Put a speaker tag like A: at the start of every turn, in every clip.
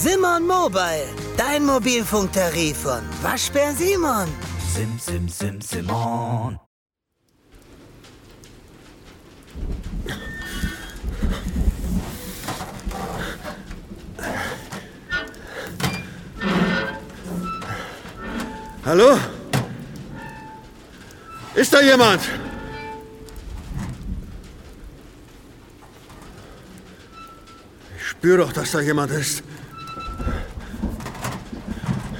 A: Simon Mobile, dein Mobilfunktarif von Waschbär Simon.
B: Sim, sim, sim, Simon.
C: Hallo? Ist da jemand? Ich spüre doch, dass da jemand ist.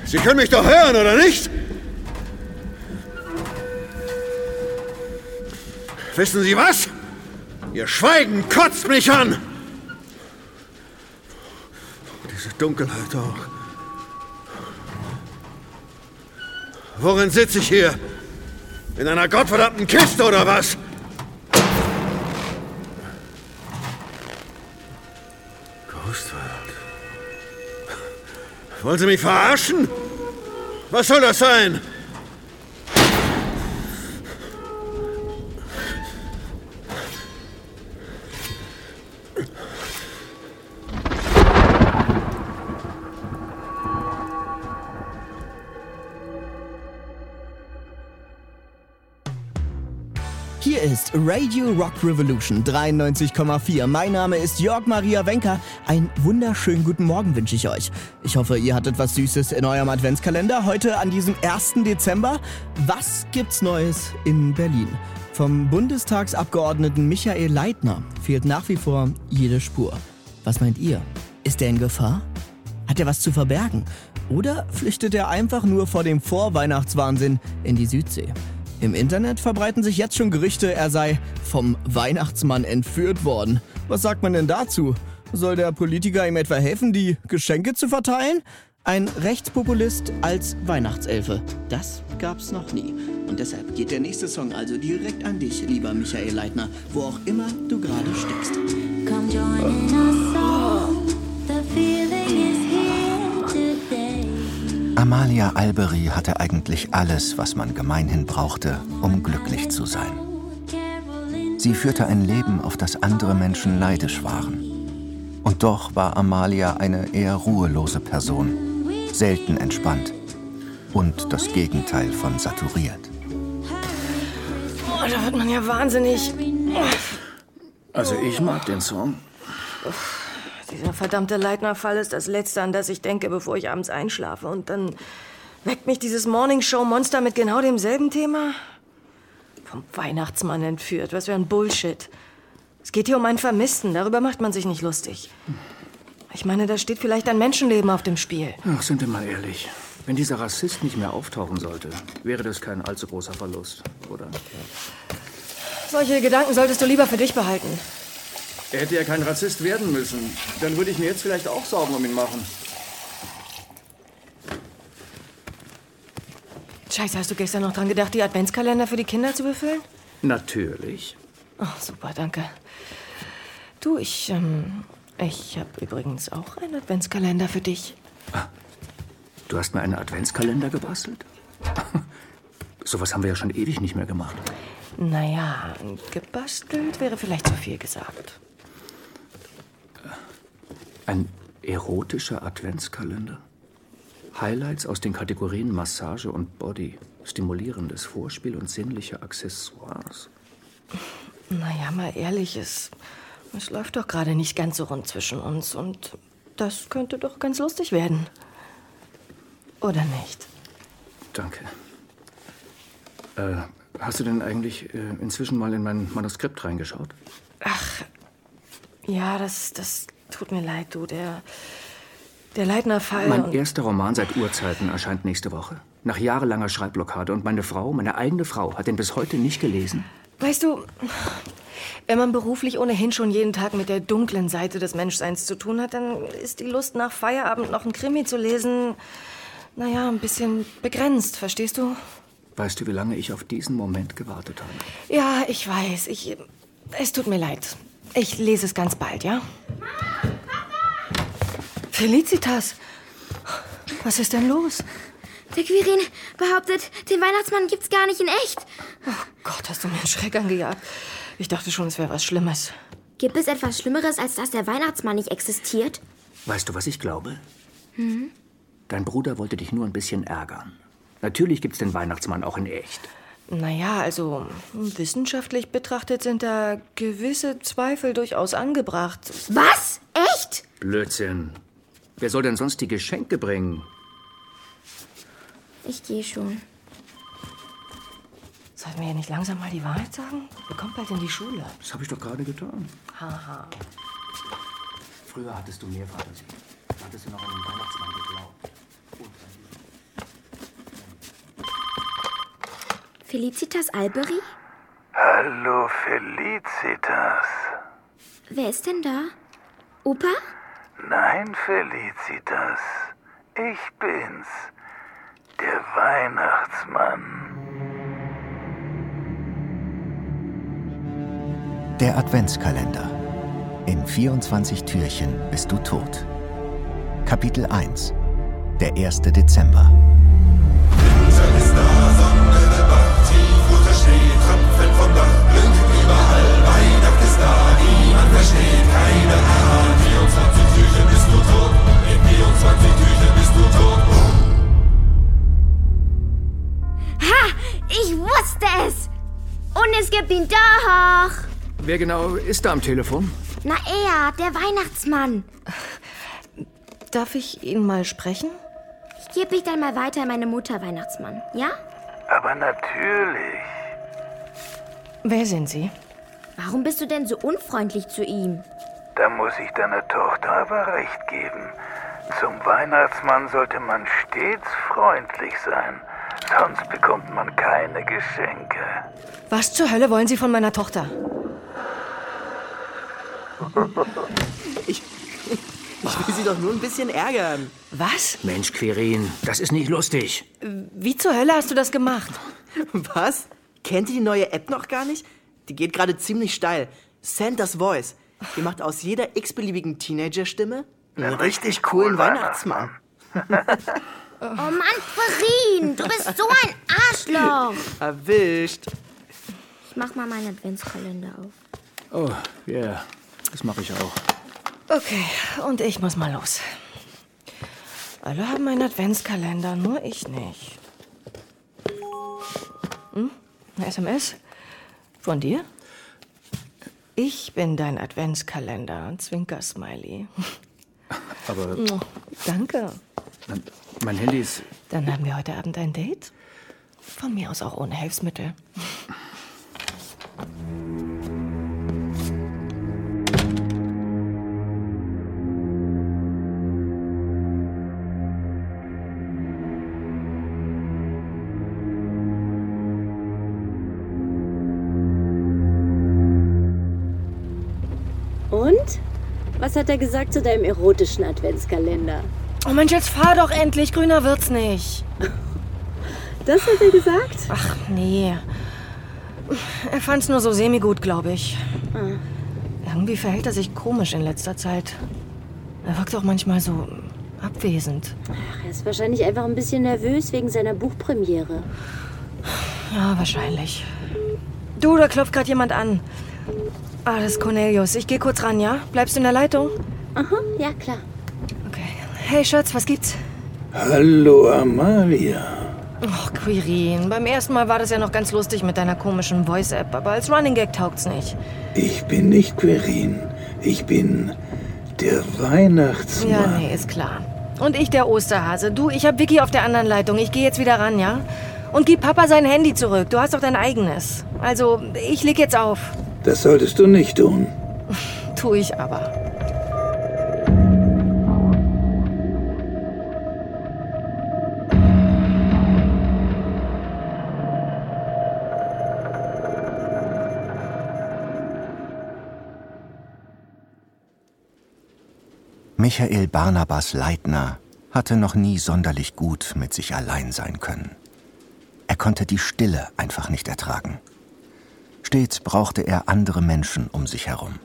C: Sie können mich doch hören, oder nicht? Wissen Sie was? Ihr Schweigen kotzt mich an. Diese Dunkelheit auch. Worin sitze ich hier? In einer gottverdammten Kiste oder was? Ghostworld. Wollen Sie mich verarschen? Was soll das sein?
D: Radio Rock Revolution 93,4. Mein Name ist Jörg Maria Wenker. Einen wunderschönen guten Morgen wünsche ich euch. Ich hoffe, ihr hattet was Süßes in eurem Adventskalender heute an diesem 1. Dezember. Was gibt's Neues in Berlin? Vom Bundestagsabgeordneten Michael Leitner fehlt nach wie vor jede Spur. Was meint ihr? Ist er in Gefahr? Hat er was zu verbergen? Oder flüchtet er einfach nur vor dem Vorweihnachtswahnsinn in die Südsee? Im Internet verbreiten sich jetzt schon Gerüchte, er sei vom Weihnachtsmann entführt worden. Was sagt man denn dazu? Soll der Politiker ihm etwa helfen, die Geschenke zu verteilen? Ein Rechtspopulist als Weihnachtselfe. Das gab's noch nie. Und deshalb geht der nächste Song also direkt an dich, lieber Michael Leitner, wo auch immer du gerade steckst.
E: Come join in our song.
F: Amalia Albery hatte eigentlich alles, was man gemeinhin brauchte, um glücklich zu sein. Sie führte ein Leben, auf das andere Menschen neidisch waren. Und doch war Amalia eine eher ruhelose Person, selten entspannt und das Gegenteil von saturiert.
G: Oh, da wird man ja wahnsinnig.
H: Also ich mag den Song.
G: Dieser verdammte Leitner-Fall ist das Letzte, an das ich denke, bevor ich abends einschlafe. Und dann weckt mich dieses Morningshow-Monster mit genau demselben Thema. Vom Weihnachtsmann entführt. Was für ein Bullshit. Es geht hier um einen Vermissten. Darüber macht man sich nicht lustig. Ich meine, da steht vielleicht ein Menschenleben auf dem Spiel.
H: Ach, sind wir mal ehrlich. Wenn dieser Rassist nicht mehr auftauchen sollte, wäre das kein allzu großer Verlust, oder?
G: Solche Gedanken solltest du lieber für dich behalten.
H: Er hätte ja kein Rassist werden müssen. Dann würde ich mir jetzt vielleicht auch Sorgen um ihn machen.
G: Scheiße, hast du gestern noch dran gedacht, die Adventskalender für die Kinder zu befüllen?
H: Natürlich.
G: Oh, super, danke. Du, ich, ähm, ich habe übrigens auch einen Adventskalender für dich.
H: Du hast mir einen Adventskalender gebastelt? Sowas haben wir ja schon ewig nicht mehr gemacht.
G: Naja, gebastelt wäre vielleicht zu viel gesagt.
H: Ein erotischer Adventskalender? Highlights aus den Kategorien Massage und Body, stimulierendes Vorspiel und sinnliche Accessoires.
G: Naja, mal ehrlich, es, es läuft doch gerade nicht ganz so rund zwischen uns und das könnte doch ganz lustig werden. Oder nicht?
H: Danke. Äh, hast du denn eigentlich äh, inzwischen mal in mein Manuskript reingeschaut?
G: Ja, das, das tut mir leid, du. Der, der Leitner-Fall.
H: Mein
G: und-
H: erster Roman seit Urzeiten erscheint nächste Woche. Nach jahrelanger Schreibblockade. Und meine Frau, meine eigene Frau, hat den bis heute nicht gelesen.
G: Weißt du, wenn man beruflich ohnehin schon jeden Tag mit der dunklen Seite des Menschseins zu tun hat, dann ist die Lust nach Feierabend noch ein Krimi zu lesen, naja, ein bisschen begrenzt, verstehst du?
H: Weißt du, wie lange ich auf diesen Moment gewartet habe?
G: Ja, ich weiß. Ich, es tut mir leid. Ich lese es ganz bald, ja? Felicitas, was ist denn los?
I: Der Quirin behauptet, den Weihnachtsmann gibt's gar nicht in echt.
G: Gott, hast du mir einen Schreck angejagt. Ich dachte schon, es wäre was Schlimmes.
I: Gibt es etwas Schlimmeres, als dass der Weihnachtsmann nicht existiert?
H: Weißt du, was ich glaube? Dein Bruder wollte dich nur ein bisschen ärgern. Natürlich gibt's den Weihnachtsmann auch in echt.
G: Naja, also wissenschaftlich betrachtet sind da gewisse Zweifel durchaus angebracht.
J: Was? Echt?
H: Blödsinn. Wer soll denn sonst die Geschenke bringen?
J: Ich gehe schon.
G: Sollten wir hier nicht langsam mal die Wahrheit sagen? Wer kommt bald in die Schule?
H: Das habe ich doch gerade getan.
G: Haha.
H: Früher hattest du mehr Fantasie. Da hattest du noch an den Weihnachtsmann geglaubt.
J: Felicitas Alberi?
K: Hallo Felicitas.
J: Wer ist denn da? Opa?
K: Nein, Felicitas. Ich bin's. Der Weihnachtsmann.
F: Der Adventskalender. In 24 Türchen bist du tot. Kapitel 1. Der 1. Dezember.
H: Wer genau ist da am Telefon?
J: Na er, der Weihnachtsmann.
G: Darf ich ihn mal sprechen?
J: Ich gebe mich dann mal weiter an meine Mutter, Weihnachtsmann. Ja?
K: Aber natürlich.
G: Wer sind Sie?
J: Warum bist du denn so unfreundlich zu ihm?
K: Da muss ich deiner Tochter aber recht geben. Zum Weihnachtsmann sollte man stets freundlich sein. Sonst bekommt man keine Geschenke.
G: Was zur Hölle wollen Sie von meiner Tochter?
L: Ich will sie doch nur ein bisschen ärgern.
G: Was?
H: Mensch, Quirin, das ist nicht lustig.
G: Wie zur Hölle hast du das gemacht?
L: Was? Kennt ihr die neue App noch gar nicht? Die geht gerade ziemlich steil. Santa's Voice. Die macht aus jeder x-beliebigen Teenager-Stimme einen richtig coolen Weihnachtsmann.
J: Oh Mann, Ferin, du bist so ein Arschloch.
L: Erwischt.
J: Ich mach mal meinen Adventskalender auf.
H: Oh, ja, yeah, das mache ich auch.
G: Okay, und ich muss mal los. Alle haben einen Adventskalender, nur ich nicht. Hm? Eine SMS? Von dir? Ich bin dein Adventskalender. Zwinker-Smiley.
H: Aber
G: Oh, Danke.
H: mein, mein Handy ist.
G: Dann haben wir heute Abend ein Date. Von mir aus auch ohne Hilfsmittel.
M: Was hat er gesagt zu deinem erotischen Adventskalender?
G: Oh Mensch, jetzt fahr doch endlich. Grüner wird's nicht.
M: Das hat er gesagt?
G: Ach, nee. Er fand's nur so semi-gut, glaube ich.
M: Ah.
G: Irgendwie verhält er sich komisch in letzter Zeit. Er wirkt auch manchmal so abwesend.
M: Ach, er ist wahrscheinlich einfach ein bisschen nervös wegen seiner Buchpremiere.
G: Ja, wahrscheinlich. Du, da klopft gerade jemand an. Ah, das ist Cornelius. Ich gehe kurz ran, ja? Bleibst du in der Leitung?
M: Aha, ja klar.
G: Hey, Schatz, was gibt's?
K: Hallo, Amalia.
G: Och, Quirin. Beim ersten Mal war das ja noch ganz lustig mit deiner komischen Voice-App, aber als Running Gag taugt's nicht.
K: Ich bin nicht Querin. Ich bin der Weihnachtsmann.
G: Ja, nee, ist klar. Und ich der Osterhase. Du, ich hab Vicky auf der anderen Leitung. Ich gehe jetzt wieder ran, ja? Und gib Papa sein Handy zurück. Du hast doch dein eigenes. Also, ich leg jetzt auf.
K: Das solltest du nicht tun.
G: Tu ich aber.
F: Michael Barnabas Leitner hatte noch nie sonderlich gut mit sich allein sein können. Er konnte die Stille einfach nicht ertragen. Stets brauchte er andere Menschen um sich herum.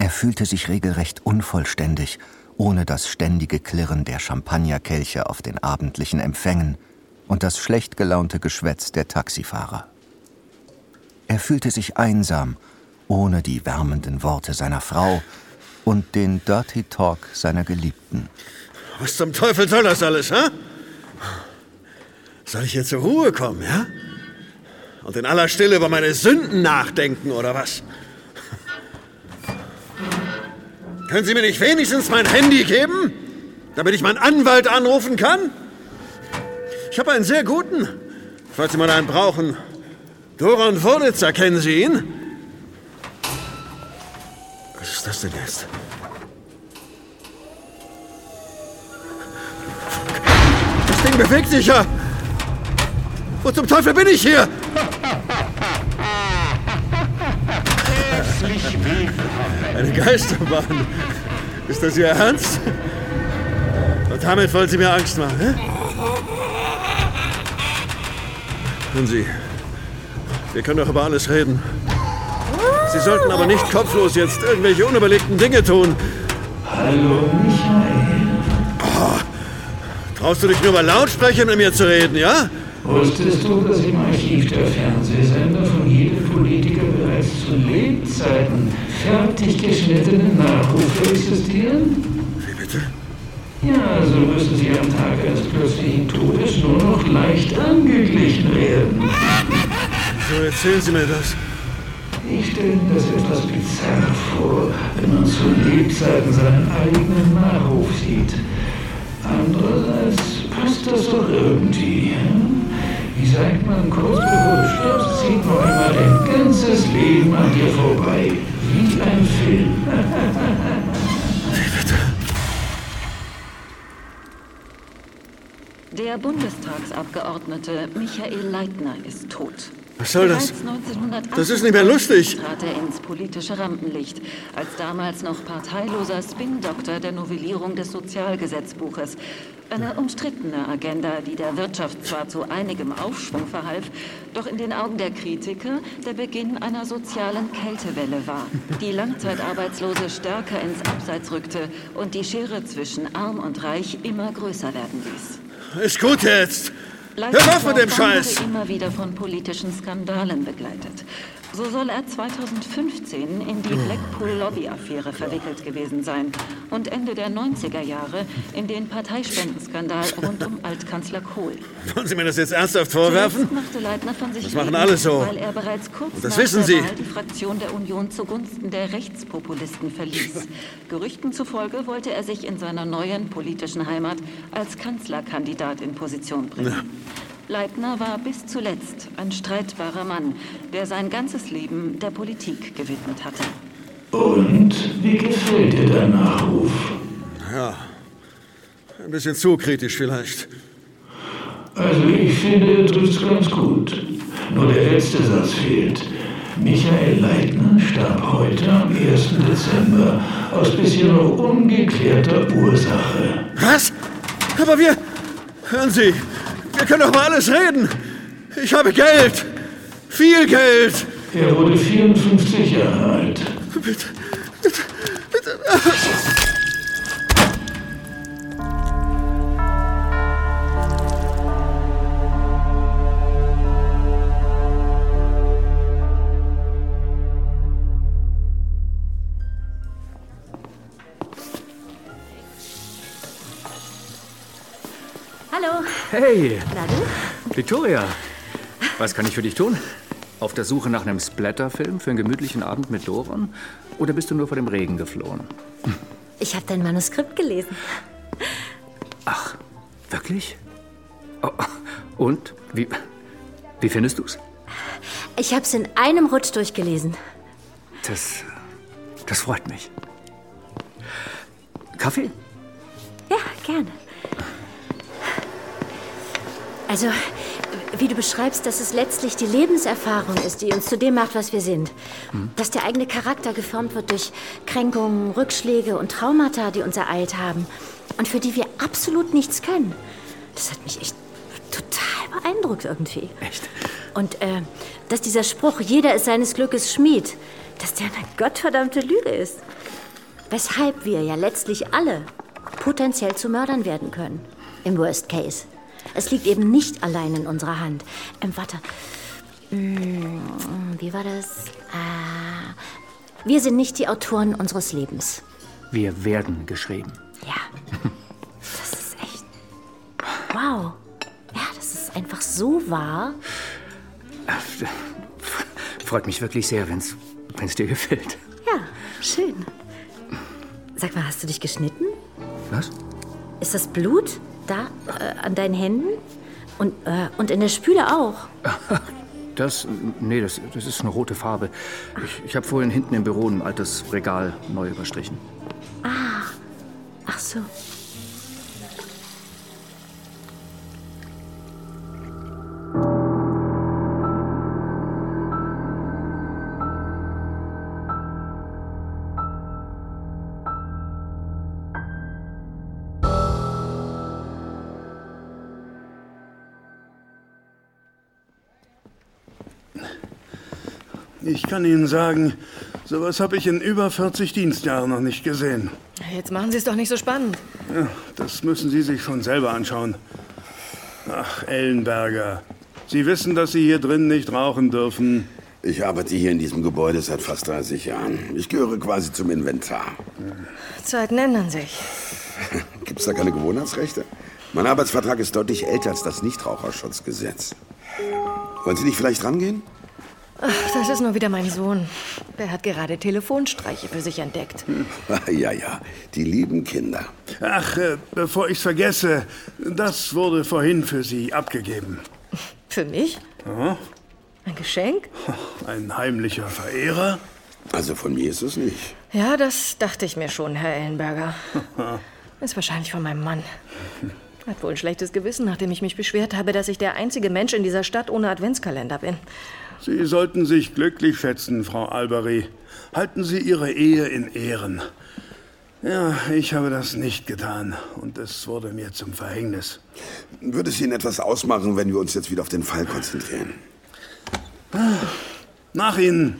F: Er fühlte sich regelrecht unvollständig, ohne das ständige Klirren der Champagnerkelche auf den abendlichen Empfängen und das schlecht gelaunte Geschwätz der Taxifahrer. Er fühlte sich einsam, ohne die wärmenden Worte seiner Frau und den Dirty Talk seiner Geliebten.
C: Was zum Teufel soll das alles, hä? Soll ich hier zur Ruhe kommen, ja? Und in aller Stille über meine Sünden nachdenken, oder was? Können Sie mir nicht wenigstens mein Handy geben, damit ich meinen Anwalt anrufen kann? Ich habe einen sehr guten, falls Sie mal einen brauchen. Doron Wurlitzer, kennen Sie ihn? Was ist das denn jetzt? Das Ding bewegt sich ja! Wo zum Teufel bin ich hier? Eine Geisterbahn. Ist das Ihr Ernst? Und damit wollen Sie mir Angst machen, hä? Hören Sie, wir können doch über alles reden. Sie sollten aber nicht kopflos jetzt irgendwelche unüberlegten Dinge tun.
K: Hallo, Michael.
C: Oh, traust du dich nur über Lautsprecher mit mir zu reden, ja?
K: Wusstest du, dass im Archiv der Fernsehsender von jedem Politiker bereits zu Lebzeiten fertig geschnittene Nachrufe existieren?
C: Wie bitte?
K: Ja, so müssen sie am Tag eines plötzlichen Todes nur noch leicht angeglichen werden.
C: So erzählen Sie mir das.
K: Ich stelle mir das etwas bizarr vor, wenn man zu Lebzeiten seinen eigenen Nachruf sieht. Andererseits passt das doch irgendwie. hm? Wie sagt man, kurz bevor du stirbst, zieht noch einmal dein ganzes Leben an dir vorbei. Wie ein Film.
N: Der Bundestagsabgeordnete Michael Leitner ist tot.
C: Was soll das?
N: Bereits 1988
C: Das ist nicht mehr lustig.
N: trat er ins politische Rampenlicht, als damals noch parteiloser Spin-Doktor der Novellierung des Sozialgesetzbuches. Eine umstrittene Agenda, die der Wirtschaft zwar zu einigem Aufschwung verhalf, doch in den Augen der Kritiker der Beginn einer sozialen Kältewelle war, die Langzeitarbeitslose stärker ins Abseits rückte und die Schere zwischen Arm und Reich immer größer werden ließ.
C: Ist gut jetzt. Hör auf mit dem Scheiß.
N: immer wieder von politischen Skandalen begleitet. So soll er 2015 in die Blackpool-Lobby-Affäre verwickelt gewesen sein und Ende der 90er Jahre in den Parteispendenskandal rund um Altkanzler Kohl.
C: Wollen Sie mir das jetzt ernsthaft vorwerfen?
N: Zuletzt machte Leitner von sich
C: Das machen alle so.
N: Weil er bereits kurz
C: Und das
N: nach
C: wissen Sie.
N: Die Fraktion der Union zugunsten der Rechtspopulisten verließ. Gerüchten zufolge wollte er sich in seiner neuen politischen Heimat als Kanzlerkandidat in Position bringen. Leitner war bis zuletzt ein streitbarer Mann, der sein ganzes Leben der Politik gewidmet hatte.
K: Und wie gefällt dir dein Nachruf?
C: Ja. Ein bisschen zu kritisch vielleicht.
K: Also ich finde, er trifft's ganz gut. Nur der letzte Satz fehlt. Michael Leitner starb heute am 1. Dezember aus bisher noch ungeklärter Ursache.
C: Was? Aber wir. Hören Sie, wir können doch mal alles reden. Ich habe Geld. Viel Geld.
K: Er wurde 54 Jahre alt.
C: Bitte. Bitte. Bitte.
I: Hallo.
H: Hey,
I: Na du?
H: Victoria. Was kann ich für dich tun? Auf der Suche nach einem Splatterfilm für einen gemütlichen Abend mit Doron? Oder bist du nur vor dem Regen geflohen?
I: Ich habe dein Manuskript gelesen.
H: Wirklich? Oh, und? Wie, wie findest du's?
I: Ich habe es in einem Rutsch durchgelesen.
H: Das, das freut mich. Kaffee?
I: Ja, gerne. Also, wie du beschreibst, dass es letztlich die Lebenserfahrung ist, die uns zu dem macht, was wir sind. Dass der eigene Charakter geformt wird durch Kränkungen, Rückschläge und Traumata, die uns ereilt haben und für die wir absolut nichts können. Das hat mich echt total beeindruckt irgendwie.
H: Echt?
I: Und äh, dass dieser Spruch, jeder ist seines Glückes Schmied, dass der eine gottverdammte Lüge ist. Weshalb wir ja letztlich alle potenziell zu Mördern werden können. Im Worst Case. Es liegt eben nicht allein in unserer Hand. Ähm, warte. Hm, wie war das? Ah, wir sind nicht die Autoren unseres Lebens.
H: Wir werden geschrieben.
I: Ja. Das Wow. Ja, das ist einfach so wahr.
H: Freut mich wirklich sehr, wenn es dir gefällt.
I: Ja, schön. Sag mal, hast du dich geschnitten?
H: Was?
I: Ist das Blut da äh, an deinen Händen? Und, äh, und in der Spüle auch?
H: Das, nee, das, das ist eine rote Farbe. Ich, ich habe vorhin hinten im Büro ein altes Regal neu überstrichen.
I: Ah, ach so.
O: Ich kann Ihnen sagen, sowas habe ich in über 40 Dienstjahren noch nicht gesehen.
G: Jetzt machen Sie es doch nicht so spannend.
O: Ja, das müssen Sie sich schon selber anschauen. Ach, Ellenberger. Sie wissen, dass Sie hier drin nicht rauchen dürfen.
P: Ich arbeite hier in diesem Gebäude seit fast 30 Jahren. Ich gehöre quasi zum Inventar.
G: Zeiten ändern sich.
P: Gibt es da keine Gewohnheitsrechte? Mein Arbeitsvertrag ist deutlich älter als das Nichtraucherschutzgesetz. Wollen Sie nicht vielleicht rangehen?
G: Ach, das ist nur wieder mein Sohn. Der hat gerade Telefonstreiche für sich entdeckt.
P: ja, ja, die lieben Kinder.
O: Ach, äh, bevor ich's vergesse, das wurde vorhin für Sie abgegeben.
G: Für mich?
O: Ja,
G: Ein Geschenk?
O: ein heimlicher Verehrer?
P: Also von mir ist es nicht.
G: Ja, das dachte ich mir schon, Herr Ellenberger. Ist wahrscheinlich von meinem Mann. Hat wohl ein schlechtes Gewissen, nachdem ich mich beschwert habe, dass ich der einzige Mensch in dieser Stadt ohne Adventskalender bin.
O: Sie sollten sich glücklich schätzen, Frau Albery. Halten Sie Ihre Ehe in Ehren. Ja, ich habe das nicht getan und es wurde mir zum Verhängnis.
P: Würde es Ihnen etwas ausmachen, wenn wir uns jetzt wieder auf den Fall konzentrieren?
O: Nach Ihnen.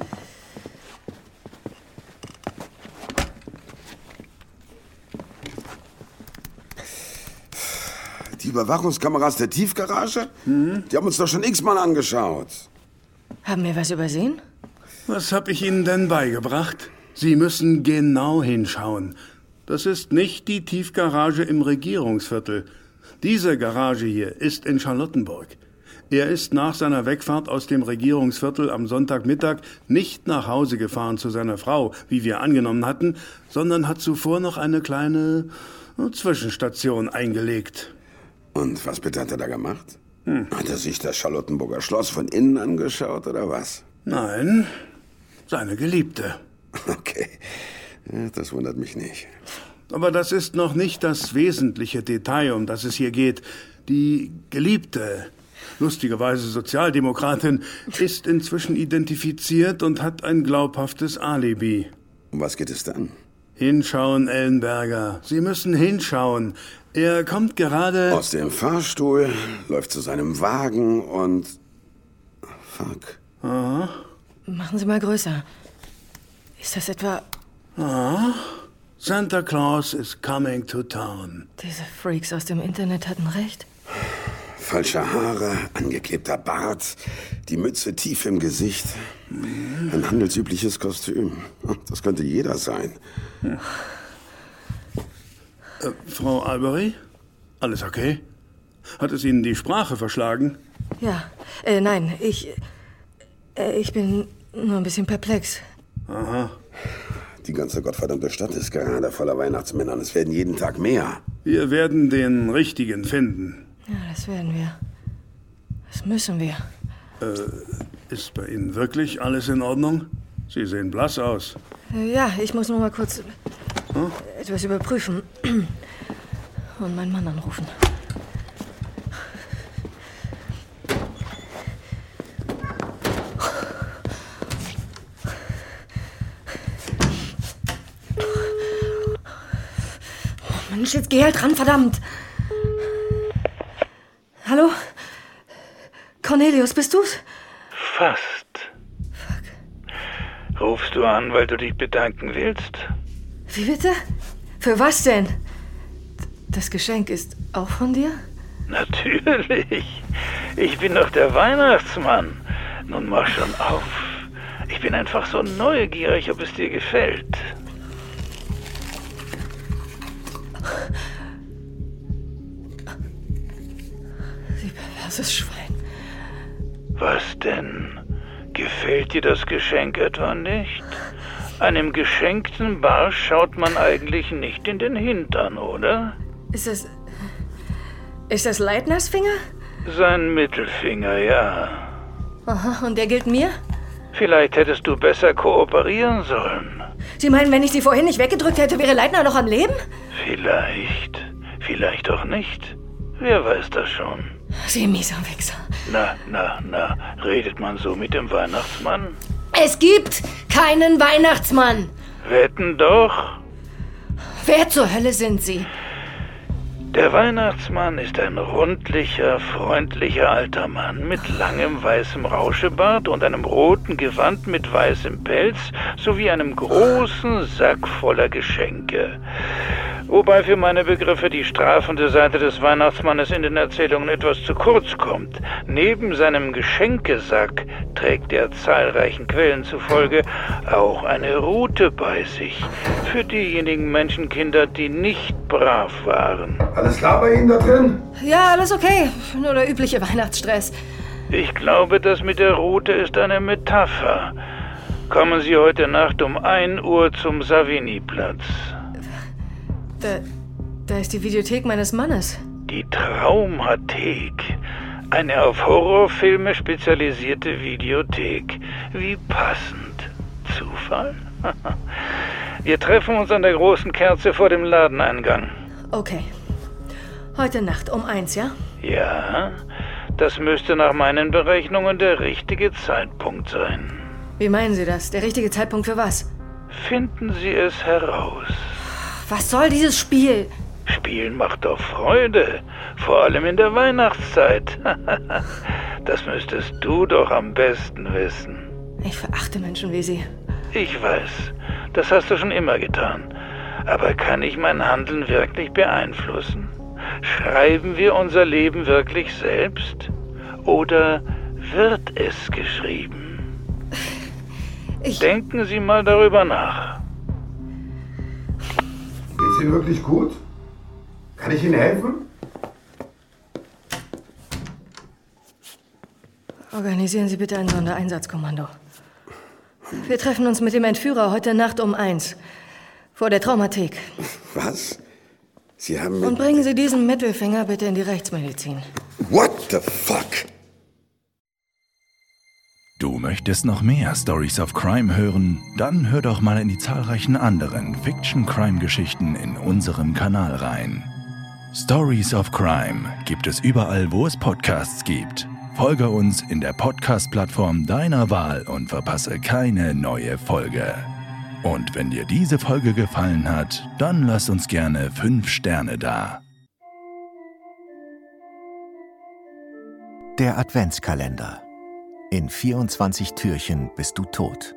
P: Die Überwachungskameras der Tiefgarage? Die haben uns doch schon x-mal angeschaut.
G: Haben wir was übersehen?
O: Was habe ich Ihnen denn beigebracht? Sie müssen genau hinschauen. Das ist nicht die Tiefgarage im Regierungsviertel. Diese Garage hier ist in Charlottenburg. Er ist nach seiner Wegfahrt aus dem Regierungsviertel am Sonntagmittag nicht nach Hause gefahren zu seiner Frau, wie wir angenommen hatten, sondern hat zuvor noch eine kleine Zwischenstation eingelegt.
P: Und was bitte hat er da gemacht?
O: Hm.
P: Hat er sich das Charlottenburger Schloss von innen angeschaut oder was?
O: Nein, seine Geliebte.
P: Okay, das wundert mich nicht.
O: Aber das ist noch nicht das wesentliche Detail, um das es hier geht. Die Geliebte, lustigerweise Sozialdemokratin, ist inzwischen identifiziert und hat ein glaubhaftes Alibi.
P: Um was geht es dann?
O: Hinschauen, Ellenberger. Sie müssen hinschauen. Er kommt gerade.
P: Aus dem Fahrstuhl, läuft zu seinem Wagen und. Fuck.
O: Aha.
G: Machen Sie mal größer. Ist das etwa
O: Aha. Santa Claus is coming to town.
G: diese Freaks aus dem Internet hatten recht?
P: Falsche Haare, angeklebter Bart, die Mütze tief im Gesicht. Ein handelsübliches Kostüm. Das könnte jeder sein.
O: Äh, Frau Albery? Alles okay? Hat es Ihnen die Sprache verschlagen?
G: Ja. Äh, nein, ich. Äh, ich bin nur ein bisschen perplex.
O: Aha.
P: Die ganze gottverdammte Stadt ist gerade voller Weihnachtsmänner. Es werden jeden Tag mehr.
O: Wir werden den richtigen finden.
G: Ja, das werden wir. Das müssen wir.
O: Äh, ist bei Ihnen wirklich alles in Ordnung? Sie sehen blass aus.
G: Äh, ja, ich muss nur mal kurz
O: Hm?
G: etwas überprüfen. Und meinen Mann anrufen. Mensch, jetzt geh halt ran, verdammt! Hallo? Cornelius, bist du's?
K: Fast. Rufst du an, weil du dich bedanken willst?
G: Wie bitte? Für was denn? Das Geschenk ist auch von dir?
K: Natürlich. Ich bin doch der Weihnachtsmann. Nun mach schon auf. Ich bin einfach so neugierig, ob es dir gefällt.
G: Blasses Schwein.
K: Was denn? Gefällt dir das Geschenk etwa nicht? Einem geschenkten Barsch schaut man eigentlich nicht in den Hintern, oder?
G: Ist das. Ist das Leitners Finger?
K: Sein Mittelfinger, ja.
G: Aha, und der gilt mir?
K: Vielleicht hättest du besser kooperieren sollen.
G: Sie meinen, wenn ich sie vorhin nicht weggedrückt hätte, wäre Leitner noch am Leben?
K: Vielleicht. Vielleicht auch nicht. Wer weiß das schon.
G: Sie mieser Wichser.
K: Na, na, na, redet man so mit dem Weihnachtsmann?
G: Es gibt keinen Weihnachtsmann.
K: Wetten doch.
G: Wer zur Hölle sind Sie?
K: Der Weihnachtsmann ist ein rundlicher, freundlicher alter Mann mit langem weißem Rauschebart und einem roten Gewand mit weißem Pelz sowie einem großen Sack voller Geschenke. Wobei für meine Begriffe die strafende Seite des Weihnachtsmannes in den Erzählungen etwas zu kurz kommt. Neben seinem Geschenkesack trägt er zahlreichen Quellen zufolge auch eine Rute bei sich. Für diejenigen Menschenkinder, die nicht brav waren.
P: Alles klar bei Ihnen da drin?
G: Ja, alles okay. Nur der übliche Weihnachtsstress.
K: Ich glaube, das mit der Rute ist eine Metapher. Kommen Sie heute Nacht um 1 Uhr zum Savigny-Platz.
G: Da, da ist die Videothek meines Mannes.
K: Die Traumathek. Eine auf Horrorfilme spezialisierte Videothek. Wie passend. Zufall? Wir treffen uns an der großen Kerze vor dem Ladeneingang.
G: Okay. Heute Nacht um eins, ja?
K: Ja, das müsste nach meinen Berechnungen der richtige Zeitpunkt sein.
G: Wie meinen Sie das? Der richtige Zeitpunkt für was?
K: Finden Sie es heraus.
G: Was soll dieses Spiel?
K: Spielen macht doch Freude, vor allem in der Weihnachtszeit. das müsstest du doch am besten wissen.
G: Ich verachte Menschen wie Sie.
K: Ich weiß, das hast du schon immer getan. Aber kann ich mein Handeln wirklich beeinflussen? Schreiben wir unser Leben wirklich selbst? Oder wird es geschrieben?
G: Ich
K: Denken Sie mal darüber nach.
P: Geht's Ihnen wirklich gut? Kann ich Ihnen helfen?
G: Organisieren Sie bitte ein Sondereinsatzkommando. Wir treffen uns mit dem Entführer heute Nacht um eins. Vor der Traumathek.
P: Was? Sie haben
G: Und bringen Sie diesen Mittelfinger bitte in die Rechtsmedizin.
P: What the fuck?
B: Du möchtest noch mehr Stories of Crime hören? Dann hör doch mal in die zahlreichen anderen Fiction-Crime-Geschichten in unserem Kanal rein. Stories of Crime gibt es überall, wo es Podcasts gibt. Folge uns in der Podcast-Plattform deiner Wahl und verpasse keine neue Folge. Und wenn dir diese Folge gefallen hat, dann lass uns gerne 5 Sterne da.
F: Der Adventskalender. In 24 Türchen bist du tot.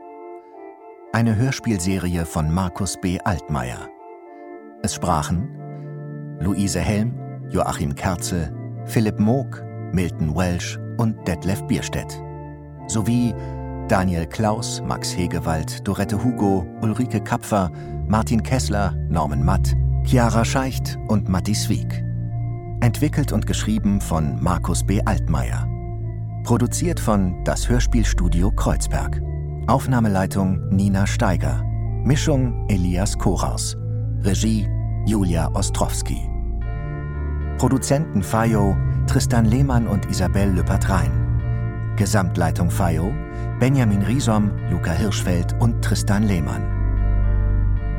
F: Eine Hörspielserie von Markus B. Altmaier. Es sprachen Luise Helm, Joachim Kerzel, Philipp Moog, Milton Welsh und Detlef Bierstedt. Sowie Daniel Klaus, Max Hegewald, Dorette Hugo, Ulrike Kapfer, Martin Kessler, Norman Matt, Chiara Scheicht und Matti Swieg. Entwickelt und geschrieben von Markus B. Altmaier. Produziert von Das Hörspielstudio Kreuzberg. Aufnahmeleitung Nina Steiger. Mischung Elias Koraus. Regie Julia Ostrowski. Produzenten Fayo Tristan Lehmann und Isabelle Lüppert-Rhein. Gesamtleitung Fayo Benjamin Riesom, Luca Hirschfeld und Tristan Lehmann.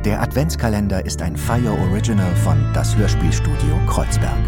F: Der Adventskalender ist ein Fire Original von Das Hörspielstudio Kreuzberg.